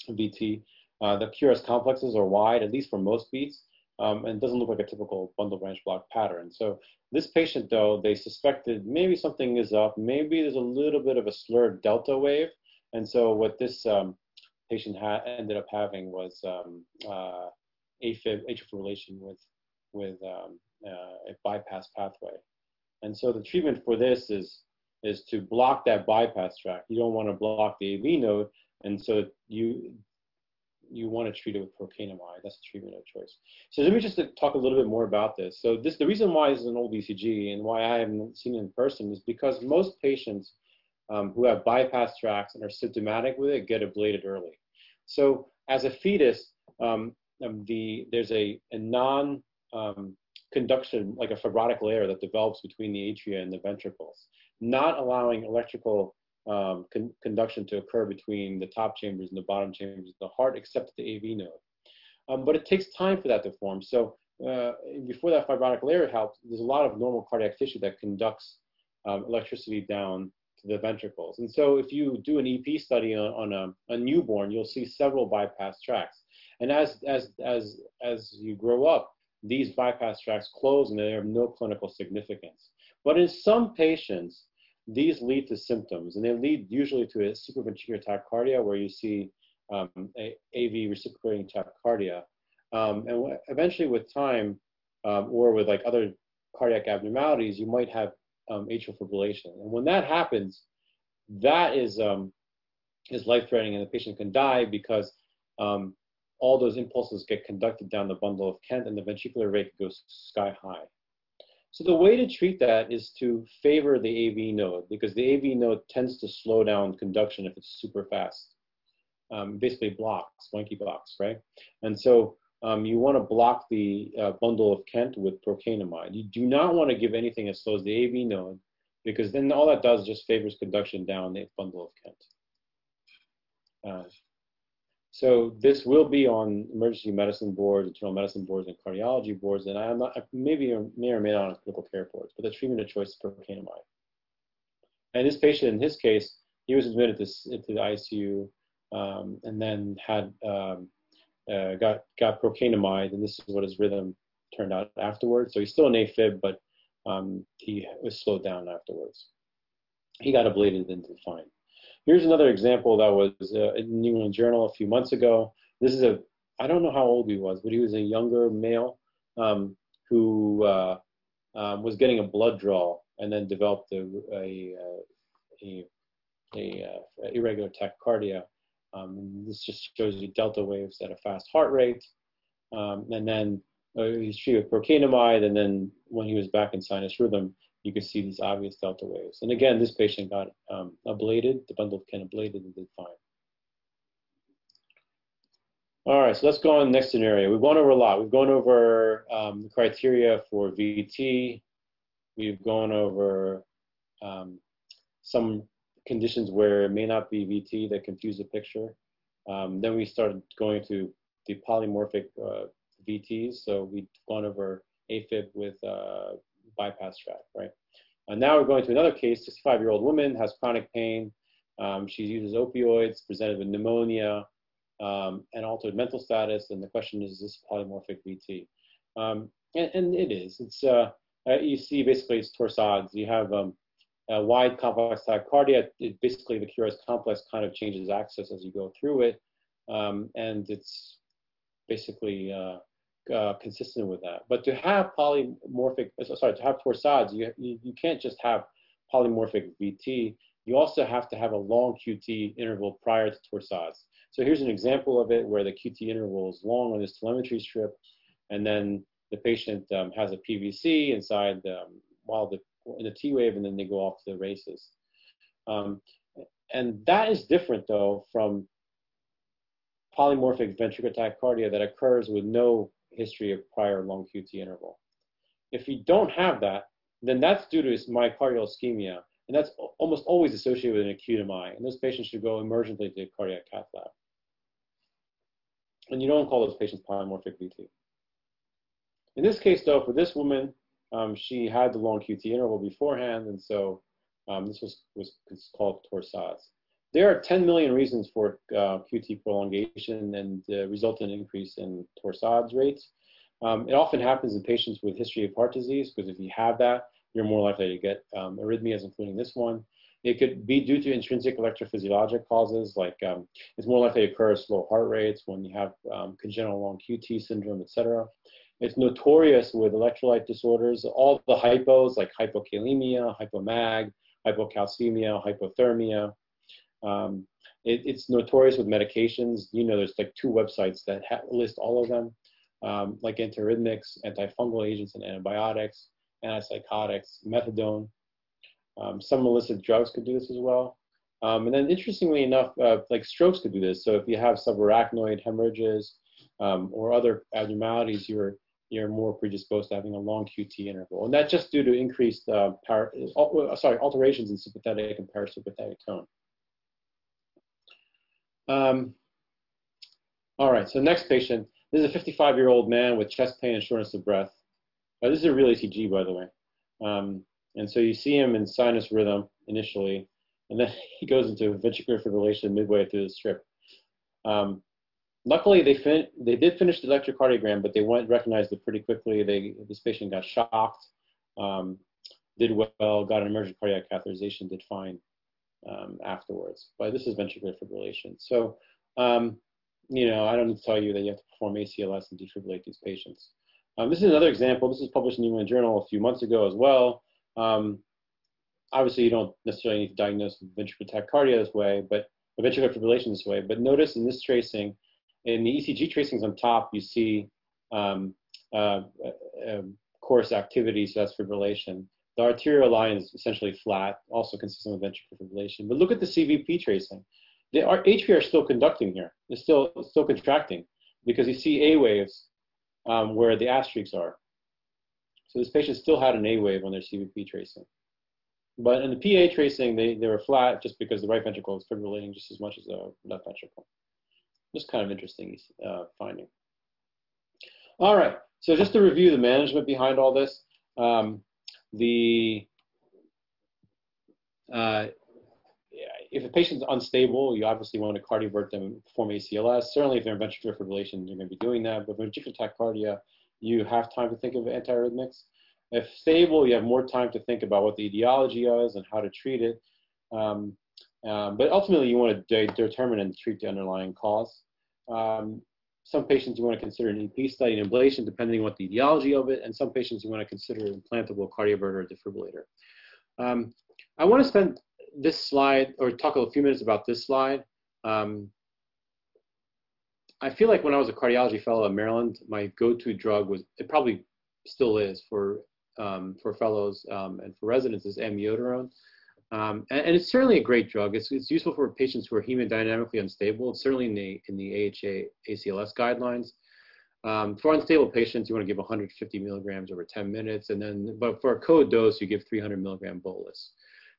VT. Uh, the QRS complexes are wide, at least for most beats, um, and doesn't look like a typical bundle branch block pattern. So this patient, though, they suspected maybe something is up. Maybe there's a little bit of a slurred delta wave. And so what this um, patient ended up having was um, uh, AFib, atrial fibrillation with, with um, uh, a bypass pathway. And so the treatment for this is is to block that bypass track. You don't want to block the AV node, and so you you want to treat it with procainamide. That's the treatment of choice. So let me just talk a little bit more about this. So this the reason why this is an old ECG and why I haven't seen it in person is because most patients um, who have bypass tracks and are symptomatic with it get ablated early. So as a fetus, um, um the there's a, a non um, conduction, like a fibrotic layer that develops between the atria and the ventricles, not allowing electrical um, con conduction to occur between the top chambers and the bottom chambers of the heart, except the AV node. Um, but it takes time for that to form. So uh, before that fibrotic layer helps, there's a lot of normal cardiac tissue that conducts um, electricity down to the ventricles. And so if you do an EP study on, on a, a, newborn, you'll see several bypass tracks. And as, as, as, as you grow up, these bypass tracks close and they have no clinical significance. But in some patients, these lead to symptoms, and they lead usually to a supraventricular tachycardia where you see um, AV reciprocating tachycardia. Um, and eventually, with time, um, or with like other cardiac abnormalities, you might have um, atrial fibrillation. And when that happens, that is um, is life-threatening, and the patient can die because um, all those impulses get conducted down the bundle of Kent and the ventricular rate goes sky high. So the way to treat that is to favor the AV node because the AV node tends to slow down conduction if it's super fast. Um, basically blocks, monkey blocks, right? And so um, you want to block the uh, bundle of Kent with procainamide. You do not want to give anything that slows the AV node because then all that does is just favors conduction down the bundle of Kent. Uh, so this will be on emergency medicine boards, internal medicine boards, and cardiology boards, and I am not maybe may or may not on critical care boards, but the treatment of choice is procainamide. and this patient, in his case, he was admitted to, the ICU um, and then had um, uh, got got procainamide, and this is what his rhythm turned out afterwards. So he's still an AFib, but um, he was slowed down afterwards. He got ablated and did fine. Here's another example that was uh, in New England Journal a few months ago. This is a I don't know how old he was, but he was a younger male um, who uh, um, was getting a blood draw and then developed a, a, a, a uh, irregular tachycardia. Um, this just shows you delta waves at a fast heart rate. Um, and then uh, he's treated with procainamide, and then when he was back in sinus rhythm, you could see these obvious delta waves. And again, this patient got um, ablated, the bundle of Kent ablated and did fine. All right, so let's go on the next scenario. We've gone over a lot. We've gone over um, the criteria for VT. We've gone over um, some conditions where it may not be VT that confuse the picture. Um, then we started going to the polymorphic uh, VTs. So we've gone over AFib with uh, bypass track, right? And now we're going to another case, 65-year-old woman, has chronic pain. Um, she uses opioids, presented with pneumonia, um, and altered mental status. And the question is, is this polymorphic VT? Um, and, and, it is. It's uh, uh, you see basically it's torsades. You have um, a wide complex tachycardia. It, basically, the QRS complex kind of changes axis as you go through it, um, and it's basically uh, uh, consistent with that. But to have polymorphic, uh, sorry, to have torsades, you, you, you can't just have polymorphic VT. You also have to have a long QT interval prior to torsades. So here's an example of it where the QT interval is long on this telemetry strip, and then the patient um, has a PVC inside um, while the in the T wave, and then they go off to the races. Um, and that is different though from polymorphic ventricular tachycardia that occurs with no history of prior long QT interval. If you don't have that, then that's due to myocardial ischemia, and that's almost always associated with an acute MI. And those patients should go emergently to cardiac cath lab. And you don't call those patients polymorphic VT. In this case, though, for this woman, um, she had the long QT interval beforehand, and so um, this was, was called torsades. There are 10 million reasons for uh, QT prolongation and uh, resultant increase in torsades rates. Um, it often happens in patients with history of heart disease because if you have that, you're more likely to get um, arrhythmias, including this one. It could be due to intrinsic electrophysiologic causes, like um, it's more likely to occur at slow heart rates when you have um, congenital long QT syndrome, etc. It's notorious with electrolyte disorders. All the hypos, like hypokalemia, hypomag, hypocalcemia, hypothermia. Um, it, it's notorious with medications. You know, there's like two websites that list all of them, um, like antiarrhythmics, antifungal agents, and antibiotics, antipsychotics, methadone. Um, some illicit drugs could do this as well. Um, and then interestingly enough, uh, like strokes could do this. So if you have subarachnoid hemorrhages um, or other abnormalities, you're, you're more predisposed to having a long QT interval. And that's just due to increased, uh, uh, sorry, alterations in sympathetic and parasympathetic tone. Um, all right, so next patient. This is a 55-year-old man with chest pain and shortness of breath. Uh, this is a real ECG, by the way. Um, and so you see him in sinus rhythm initially, and then he goes into ventricular fibrillation midway through the strip. Um, luckily, they fin- they did finish the electrocardiogram, but they went recognized it pretty quickly. They this patient got shocked, um, did well, got an emergent cardiac catheterization, did fine um, afterwards. But this is ventricular fibrillation. So, um, you know, I don't need to tell you that you have to perform ACLS and defibrillate these patients. Um, this is another example. This was published in the New England Journal a few months ago as well. Um, obviously, you don't necessarily need to diagnose ventricular tachycardia this way, but ventricular fibrillation this way. But notice in this tracing, in the ECG tracings on top, you see um, uh, uh, coarse activity, so that's fibrillation. The arterial line is essentially flat, also consistent with ventricular fibrillation. But look at the CVP tracing. The HV are still conducting here. It's still, still contracting because you see A waves um, where the asterisks are. So this patient still had an A wave on their CVP tracing. But in the PA tracing, they, they were flat just because the right ventricle is fibrillating just as much as the left ventricle. Just kind of interesting uh, finding. All right, so just to review the management behind all this, um, the uh, if a patient's unstable, you obviously want to cardiovert them and perform ACLS. Certainly, if they're in ventricular fibrillation, you're going to be doing that. But ventricular tachycardia, you have time to think of antiarrhythmics. If stable, you have more time to think about what the etiology is and how to treat it. Um, um, but ultimately, you want to de determine and treat the underlying cause. Um, some patients you want to consider an EP study and ablation, depending on what the etiology of it, and some patients you want to consider an implantable cardioverter or defibrillator. Um, I want to spend this slide, or talk a few minutes about this slide. Um, I feel like when I was a cardiology fellow at Maryland, my go-to drug was, it probably still is for, um, for fellows um, and for residents, is amiodarone. Um, and, and, it's certainly a great drug. It's, it's useful for patients who are hemodynamically unstable. It's certainly in the, in the AHA ACLS guidelines. Um, for unstable patients, you want to give 150 milligrams over 10 minutes. And then, but for a code dose, you give 300 milligram bolus.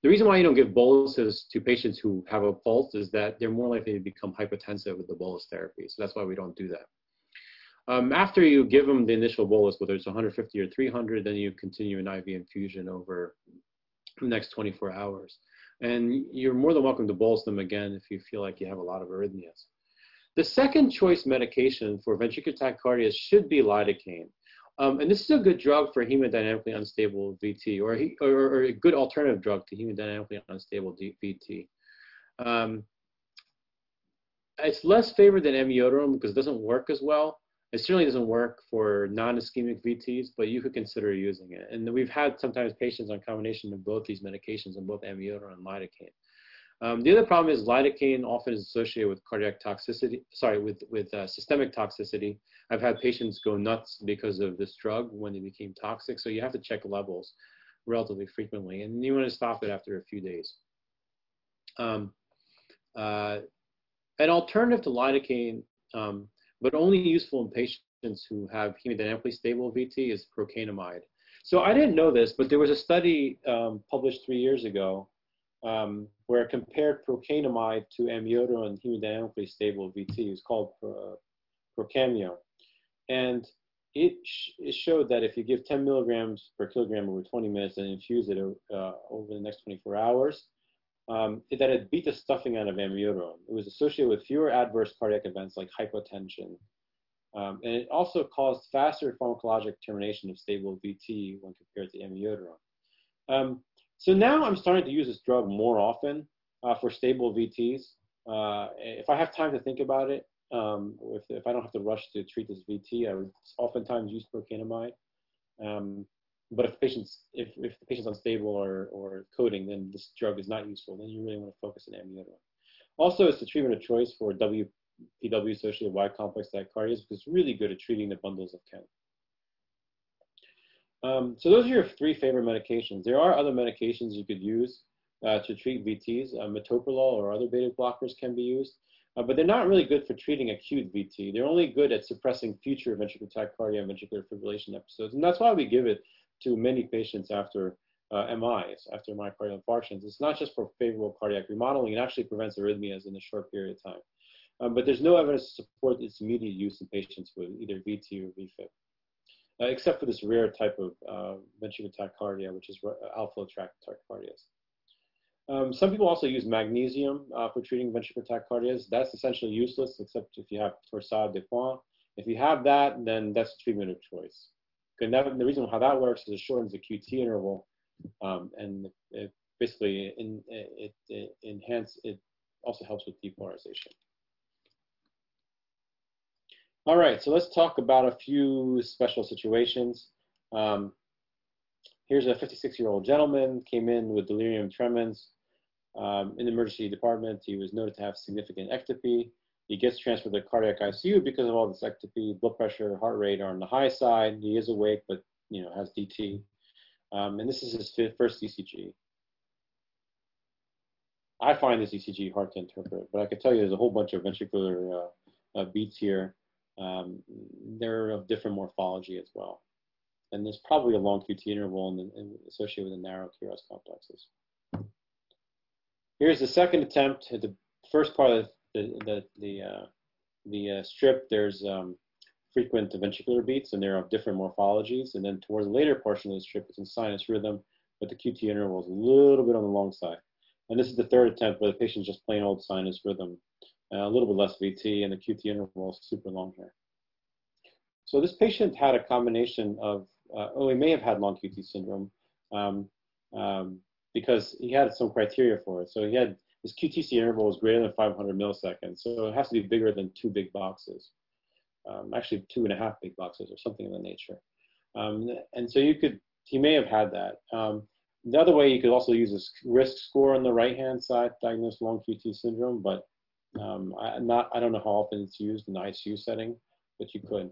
The reason why you don't give boluses to patients who have a pulse is that they're more likely to become hypotensive with the bolus therapy. So that's why we don't do that. Um, after you give them the initial bolus, whether it's 150 or 300, then you continue an IV infusion over next 24 hours. And you're more than welcome to bolus them again if you feel like you have a lot of arrhythmias. The second choice medication for ventricular tachycardia should be lidocaine. Um, and this is a good drug for hemodynamically unstable VT, or, he, or, or, a good alternative drug to hemodynamically unstable VT. Um, it's less favored than amiodarone because it doesn't work as well. It certainly doesn't work for non-ischemic VTs, but you could consider using it. And we've had sometimes patients on combination of both these medications, on both amiodarone and lidocaine. Um, the other problem is lidocaine often is associated with cardiac toxicity, sorry, with, with uh, systemic toxicity. I've had patients go nuts because of this drug when they became toxic. So you have to check levels relatively frequently, and you want to stop it after a few days. Um, uh, an alternative to lidocaine, um, but only useful in patients who have hemodynamically stable VT, is procainamide. So I didn't know this, but there was a study um, published three years ago um, where it compared procainamide to amiodarone and hemodynamically stable VT. It's called uh, Procamio. And it, sh it showed that if you give 10 milligrams per kilogram over 20 minutes and infuse it uh, over the next 24 hours, um, that it beat the stuffing out of amiodarone. It was associated with fewer adverse cardiac events like hypotension. Um, and it also caused faster pharmacologic termination of stable VT when compared to amiodarone. Um, so now I'm starting to use this drug more often uh, for stable VTs. Uh, if I have time to think about it, um, if, if I don't have to rush to treat this VT, I would oftentimes use procainamide. Um, but if the patients, if, if the patient's unstable or, or coding, then this drug is not useful. Then you really want to focus on amiodarone. Also, it's the treatment of choice for WPW associated wide complex tachycardias because it's really good at treating the bundles of Kent. Um, so those are your three favorite medications. There are other medications you could use uh, to treat VTs. Uh, metoprolol or other beta blockers can be used, uh, but they're not really good for treating acute VT. They're only good at suppressing future ventricular tachycardia and ventricular fibrillation episodes, and that's why we give it to many patients after uh, MIs, after myocardial infarctions. It's not just for favorable cardiac remodeling, it actually prevents arrhythmias in a short period of time. Um, but there's no evidence to support its immediate use in patients with either VT or VFib uh, except for this rare type of uh, ventricular tachycardia, which is outflow tract tachycardias. Um, some people also use magnesium uh, for treating ventricular tachycardias. That's essentially useless, except if you have torsade de pointes. If you have that, then that's treatment of choice. And that, the reason how that works is it shortens the QT interval, um, and it basically in, it, it, enhance it also helps with depolarization. All right, so let's talk about a few special situations. Um, here's a 56-year-old gentleman, came in with delirium tremens um, in the emergency department. He was noted to have significant ectopy. He gets transferred to cardiac ICU because of all this ectopy. Blood pressure, heart rate are on the high side. He is awake, but you know has DT. Um, and this is his first ECG. I find this ECG hard to interpret, but I can tell you there's a whole bunch of ventricular uh, uh, beats here. Um, they're of different morphology as well. And there's probably a long QT interval in in, associated with the narrow QRS complexes. Here's the second attempt. At the first part of the, the, the, uh, the uh, strip, there's um, frequent ventricular beats, and they're of different morphologies. And then towards the later portion of the strip, it's in sinus rhythm, but the QT interval is a little bit on the long side. And this is the third attempt where the patient's just plain old sinus rhythm, uh, a little bit less VT, and the QT interval is super long here. So this patient had a combination of, uh, oh, he may have had long QT syndrome um, um, because he had some criteria for it. So he had his QTC interval is greater than 500 milliseconds. So it has to be bigger than two big boxes, um, actually two and a half big boxes or something of the nature. Um, and so you could, he may have had that. Um, the other way you could also use this risk score on the right-hand side, diagnose long QT syndrome, but um, I, not, I don't know how often it's used in the ICU setting, but you could.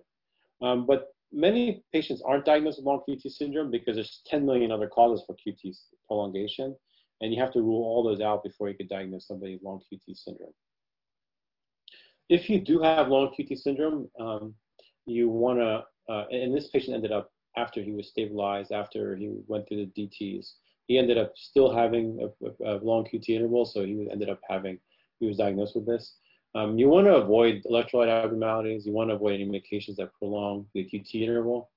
Um, but many patients aren't diagnosed with long QT syndrome because there's 10 million other causes for QT prolongation, and you have to rule all those out before you could diagnose somebody with long QT syndrome. If you do have long QT syndrome, um, you want to, uh, and this patient ended up after he was stabilized, after he went through the DTs, he ended up still having a, a, a long QT interval, so he ended up having, he was diagnosed with this. Um, you want to avoid electrolyte abnormalities. You want to avoid any medications that prolong the QT interval.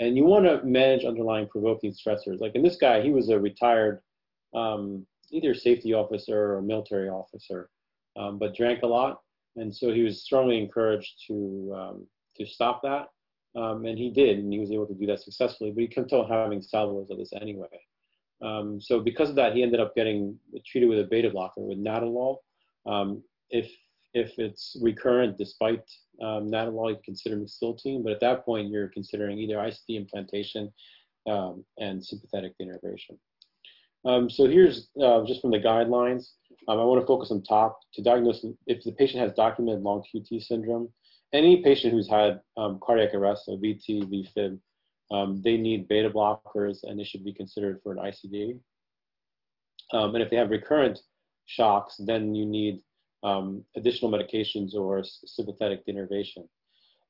And you want to manage underlying provoking stressors. Like in this guy, he was a retired um, either safety officer or military officer, um, but drank a lot. And so he was strongly encouraged to, um, to stop that. Um, and he did, and he was able to do that successfully, but he kept on having salvos of this anyway. Um, so because of that, he ended up getting treated with a beta blocker with Nadolol. Um, if if it's recurrent despite um, Nadolol, you consider mexiletine, but at that point, you're considering either ICD implantation um, and sympathetic denervation. Um, so here's uh, just from the guidelines. Um, I want to focus on top to diagnose if the patient has documented long QT syndrome. Any patient who's had um, cardiac arrest, so VT, VFib, um, they need beta blockers and they should be considered for an ICD. Um, and if they have recurrent shocks, then you need um, additional medications or sympathetic denervation.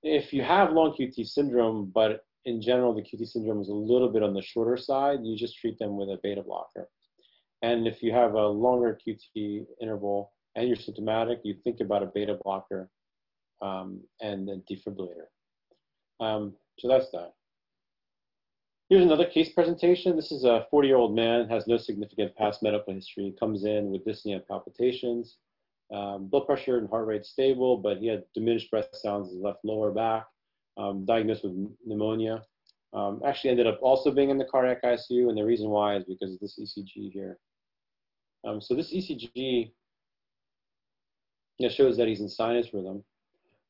If you have long QT syndrome, but in general the QT syndrome is a little bit on the shorter side, you just treat them with a beta blocker. And if you have a longer QT interval and you're symptomatic, you think about a beta blocker um, and a defibrillator. Um, so that's that. Here's another case presentation. This is a 40-year-old man, has no significant past medical history, comes in with dyspnea and palpitations, um, blood pressure and heart rate stable, but he had diminished breath sounds in his left lower back, um, diagnosed with pneumonia. Um, actually ended up also being in the cardiac ICU, and the reason why is because of this ECG here. Um, so this ECG shows that he's in sinus rhythm,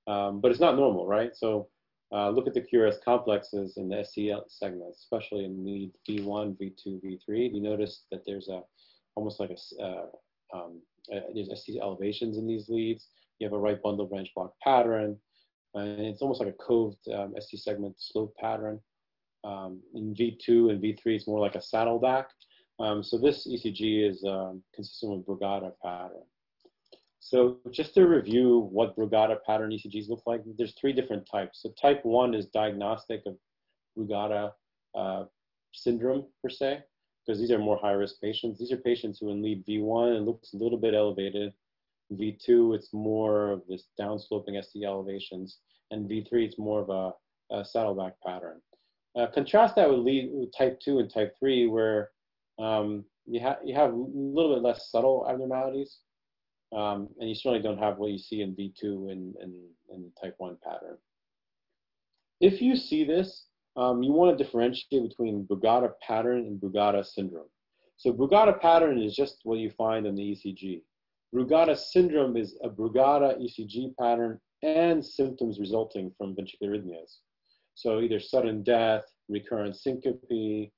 um, but it's not normal, right? So uh, look at the QRS complexes in the ST segment, especially in lead V1, V2, V3. You notice that there's a almost like a uh, um, uh, there's ST elevations in these leads. You have a right bundle branch block pattern, and it's almost like a coved um, ST segment slope pattern. Um, in V2 and V3, it's more like a saddleback. Um, so this ECG is um, consistent with Brugada pattern. So just to review what Brugada pattern ECGs look like, there's three different types. So type one is diagnostic of Brugada uh, syndrome per se because these are more high risk patients. These are patients who in lead V1, it looks a little bit elevated. V2, it's more of this downsloping ST elevations. And V3, it's more of a, a saddleback pattern. Uh, contrast that with lead with type 2 and type 3, where um, you, ha you have a little bit less subtle abnormalities. Um, and you certainly don't have what you see in V2 and, and, and type 1 pattern. If you see this, um, you want to differentiate between Brugada pattern and Brugada syndrome. So Brugada pattern is just what you find in the ECG. Brugada syndrome is a Brugada ECG pattern and symptoms resulting from ventricular arrhythmias. So either sudden death, recurrent syncope,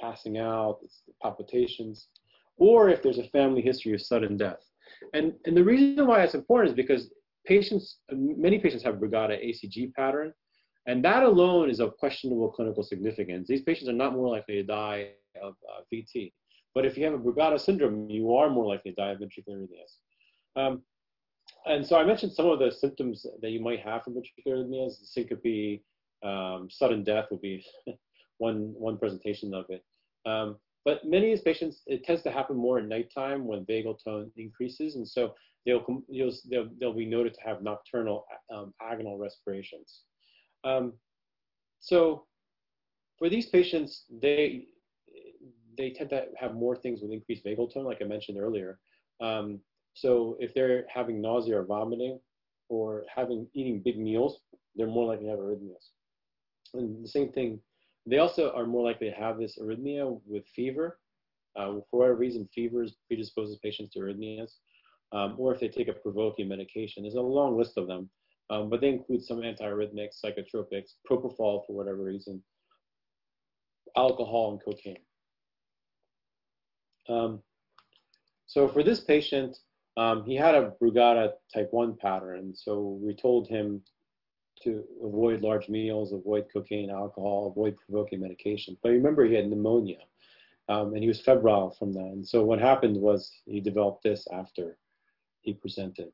passing out, palpitations, or if there's a family history of sudden death. And, and the reason why it's important is because patients, many patients have Brugada ECG pattern, and that alone is of questionable clinical significance. These patients are not more likely to die of uh, VT. But if you have a Brugada syndrome, you are more likely to die of ventricular arrhythmias. Um, and so I mentioned some of the symptoms that you might have from ventricular arrhythmias. Syncope, um, sudden death would be one, one presentation of it. Um, but many of these patients, it tends to happen more at nighttime when vagal tone increases. And so they'll, they'll, they'll be noted to have nocturnal um, agonal respirations. Um, so for these patients, they, they tend to have more things with increased vagal tone, like I mentioned earlier. Um, so if they're having nausea or vomiting, or having eating big meals, they're more likely to have arrhythmias. And the same thing, they also are more likely to have this arrhythmia with fever. Uh, for whatever reason, fever predisposes patients to arrhythmias, um, or if they take a provoking medication. There's a long list of them, um, but they include some antiarrhythmics, psychotropics, propofol for whatever reason, alcohol, and cocaine. Um, so for this patient, um, he had a Brugada type 1 pattern, so we told him to avoid large meals, avoid cocaine, alcohol, avoid provoking medication. But remember, he had pneumonia, um, and he was febrile from that. And so what happened was he developed this after he presented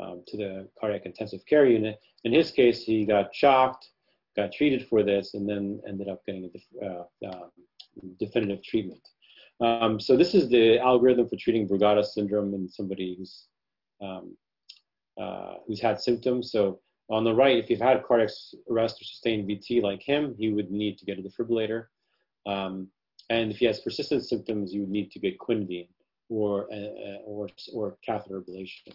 um, to the cardiac intensive care unit. In his case, he got shocked, got treated for this, and then ended up getting a def- uh, uh, definitive treatment. Um, so this is the algorithm for treating Brugada syndrome in somebody who's um, uh, who's had symptoms. So on the right, if you've had cardiac arrest or sustained VT like him, he would need to get a defibrillator. Um, and if he has persistent symptoms, you would need to get quinidine or uh, or or catheter ablation.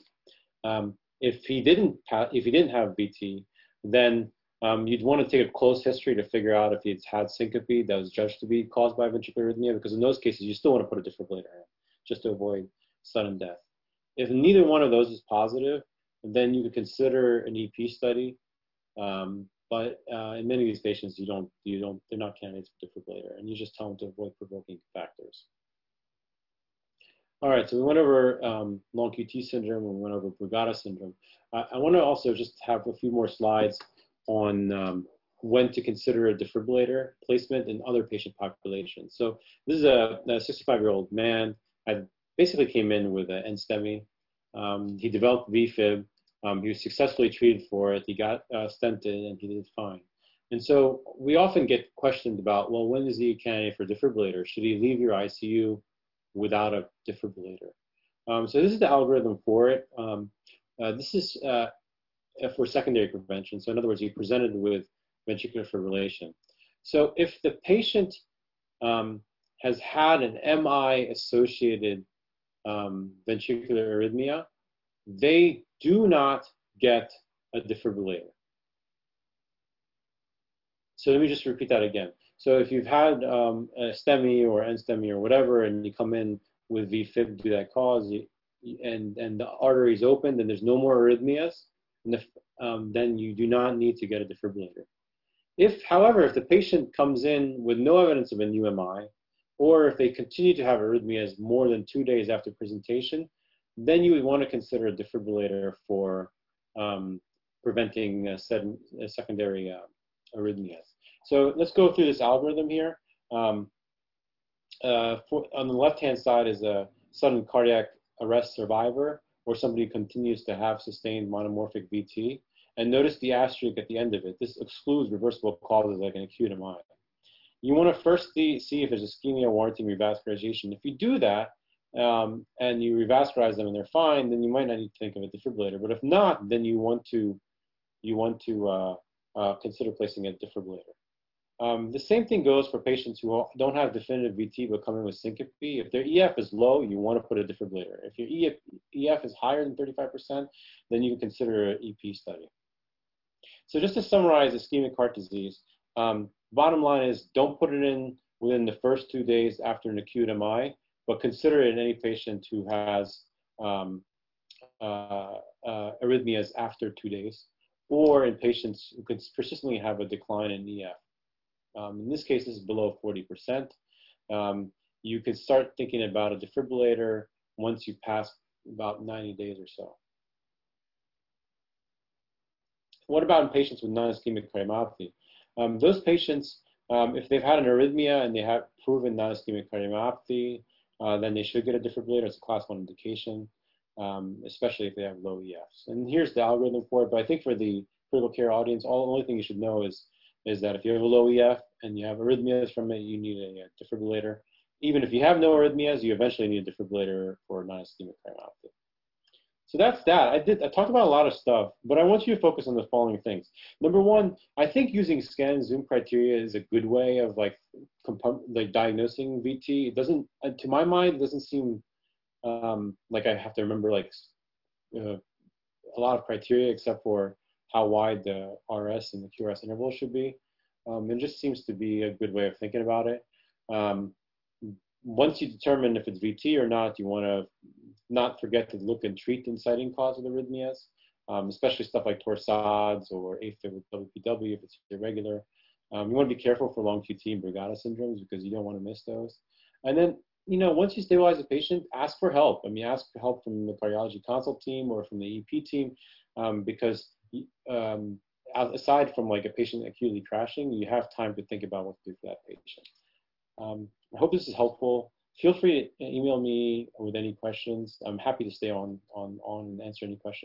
Um, if he didn't if he didn't have VT, then um, you'd want to take a close history to figure out if he's had syncope that was judged to be caused by ventricular arrhythmia, because in those cases, you still want to put a defibrillator in just to avoid sudden death. If neither one of those is positive, then you could consider an EP study. Um, but uh, in many of these patients, you don't, you don't, they're not candidates for defibrillator, and you just tell them to avoid provoking factors. All right, so we went over um, long QT syndrome, we went over Brugada syndrome. I, I want to also just have a few more slides on um, when to consider a defibrillator placement in other patient populations. So this is a 65-year-old man. I basically came in with an NSTEMI. Um, he developed VFib. Um, he was successfully treated for it. He got uh, stented and he did fine. And so we often get questioned about, well, when is he a candidate for defibrillator? Should he leave your ICU without a defibrillator? Um, so this is the algorithm for it. Um, uh, this is uh, for secondary prevention. So in other words, you presented with ventricular fibrillation. So if the patient um, has had an MI-associated um, ventricular arrhythmia, they do not get a defibrillator. So let me just repeat that again. So if you've had um, a STEMI or NSTEMI or whatever, and you come in with VFib due to that cause, you, and, and the artery is open, then there's no more arrhythmias, um, then you do not need to get a defibrillator. If, however, if the patient comes in with no evidence of a new MI, or if they continue to have arrhythmias more than two days after presentation, then you would want to consider a defibrillator for um, preventing uh, uh, secondary uh, arrhythmias. So let's go through this algorithm here. Um, uh, for, on the left-hand side is a sudden cardiac arrest survivor or somebody continues to have sustained monomorphic VT. And notice the asterisk at the end of it. This excludes reversible causes like an acute MI. You want to first see, see if there's ischemia warranting revascularization. If you do that um, and you revascularize them and they're fine, then you might not need to think of a defibrillator. But if not, then you want to you want to uh, uh, consider placing a defibrillator. Um, the same thing goes for patients who don't have definitive VT but come in with syncope. If their EF is low, you want to put a defibrillator. If your EF, EF is higher than 35%, then you can consider an EP study. So just to summarize ischemic heart disease, um, bottom line is don't put it in within the first two days after an acute MI, but consider it in any patient who has um, uh, uh, arrhythmias after two days, or in patients who could persistently have a decline in EF. Um, in this case, is below 40%. Um, you can start thinking about a defibrillator once you pass about 90 days or so. What about in patients with non-ischemic cardiomyopathy? Um, those patients, um, if they've had an arrhythmia and they have proven non-ischemic cardiomyopathy, uh, then they should get a defibrillator. It's a class one indication, um, especially if they have low EFs. And here's the algorithm for it. But I think for the critical care audience, all the only thing you should know is is that if you have a low EF and you have arrhythmias from it, you need a, defibrillator. Even if you have no arrhythmias, you eventually need a defibrillator for non-ischemic cardiomyopathy. so that's that. I did. I talked about a lot of stuff, but I want you to focus on the following things. Number one, I think using scan zoom criteria is a good way of like like diagnosing VT. It doesn't, uh, to my mind, it doesn't seem um, like I have to remember like uh, a lot of criteria except for how wide the RS and the QRS interval should be. Um, it just seems to be a good way of thinking about it. Um, once you determine if it's VT or not, you want to not forget to look and treat the inciting cause of the arrhythmias, um, especially stuff like torsades or AFib with WPW if it's irregular. Um, you want to be careful for long QT and Brugada syndromes because you don't want to miss those. And then, you know, once you stabilize the patient, ask for help. I mean, ask for help from the cardiology consult team or from the EP team um, because um, aside from like a patient acutely crashing, you have time to think about what to do for that patient. Um, I hope this is helpful. Feel free to email me with any questions. I'm happy to stay on on on and answer any questions.